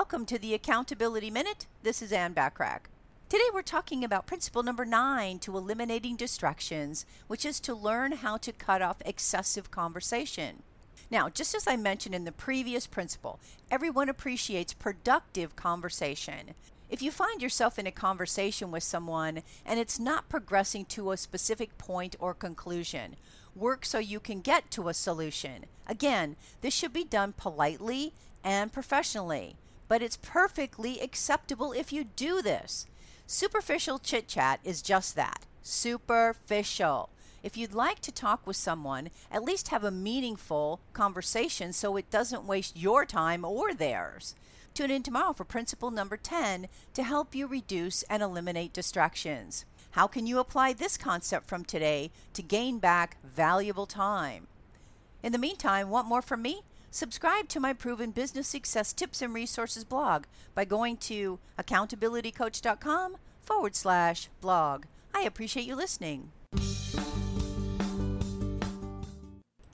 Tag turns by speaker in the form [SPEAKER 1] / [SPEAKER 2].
[SPEAKER 1] Welcome to the Accountability Minute. This is Ann Bachrach. Today we're talking about principle number nine to eliminating distractions, which is to learn how to cut off excessive conversation. Now, just as I mentioned in the previous principle, everyone appreciates productive conversation. If you find yourself in a conversation with someone and it's not progressing to a specific point or conclusion, work so you can get to a solution. Again, this should be done politely and professionally, but it's perfectly acceptable if you do this. Superficial chit chat is just that superficial. If you'd like to talk with someone, at least have a meaningful conversation so it doesn't waste your time or theirs. Tune in tomorrow for principle number 10 to help you reduce and eliminate distractions. How can you apply this concept from today to gain back valuable time? In the meantime, want more from me? Subscribe to my Proven Business Success Tips and Resources blog by going to accountabilitycoach.com forward slash blog. I appreciate you listening.